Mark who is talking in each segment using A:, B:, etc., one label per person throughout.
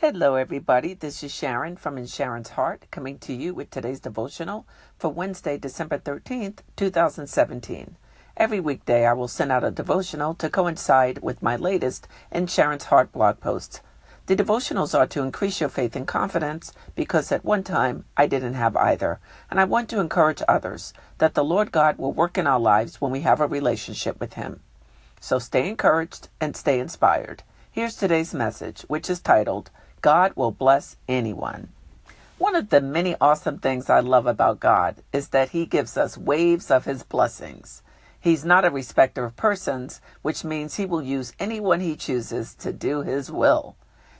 A: Hello, everybody. This is Sharon from In Sharon's Heart coming to you with today's devotional for Wednesday, December 13th, 2017. Every weekday, I will send out a devotional to coincide with my latest In Sharon's Heart blog posts. The devotionals are to increase your faith and confidence because at one time I didn't have either, and I want to encourage others that the Lord God will work in our lives when we have a relationship with Him. So stay encouraged and stay inspired. Here's today's message, which is titled, God will bless anyone. One of the many awesome things I love about God is that He gives us waves of His blessings. He's not a respecter of persons, which means He will use anyone He chooses to do His will.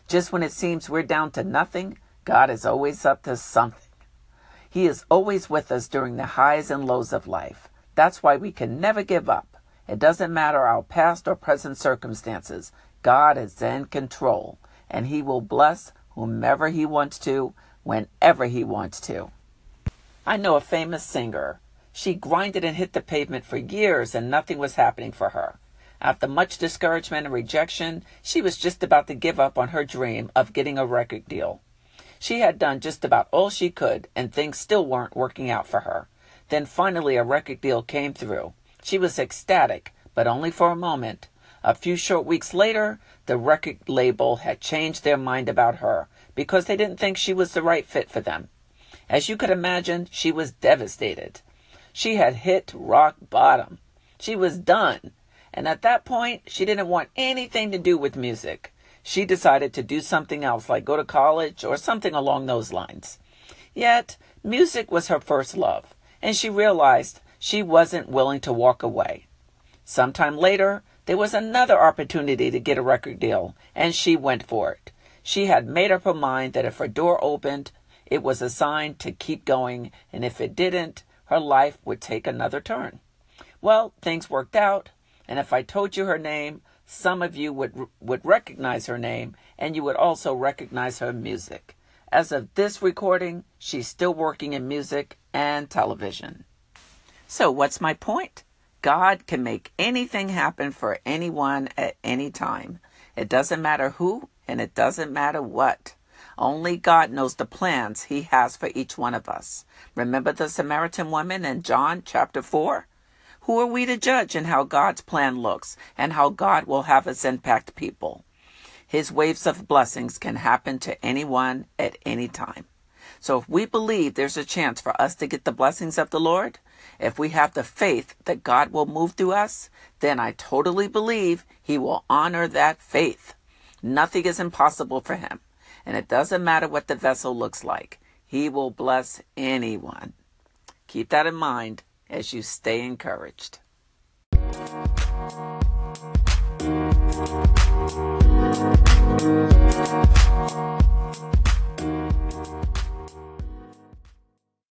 A: Just when it seems we're down to nothing, God is always up to something. He is always with us during the highs and lows of life. That's why we can never give up. It doesn't matter our past or present circumstances. God is in control and he will bless whomever he wants to, whenever he wants to. I know a famous singer. She grinded and hit the pavement for years and nothing was happening for her. After much discouragement and rejection, she was just about to give up on her dream of getting a record deal. She had done just about all she could, and things still weren't working out for her. Then finally, a record deal came through. She was ecstatic, but only for a moment. A few short weeks later, the record label had changed their mind about her because they didn't think she was the right fit for them. As you could imagine, she was devastated. She had hit rock bottom. She was done. And at that point, she didn't want anything to do with music. She decided to do something else, like go to college or something along those lines. Yet, music was her first love, and she realized she wasn't willing to walk away. Sometime later, there was another opportunity to get a record deal, and she went for it. She had made up her mind that if her door opened, it was a sign to keep going, and if it didn't, her life would take another turn. Well, things worked out, and if I told you her name, some of you would would recognize her name, and you would also recognize her music. As of this recording, she's still working in music and television. So, what's my point? God can make anything happen for anyone at any time. It doesn't matter who and it doesn't matter what. Only God knows the plans He has for each one of us. Remember the Samaritan woman in John chapter 4? Who are we to judge in how God's plan looks and how God will have us impact people? His waves of blessings can happen to anyone at any time. So if we believe there's a chance for us to get the blessings of the Lord, if we have the faith that God will move through us, then I totally believe He will honor that faith. Nothing is impossible for Him. And it doesn't matter what the vessel looks like, He will bless anyone. Keep that in mind as you stay encouraged.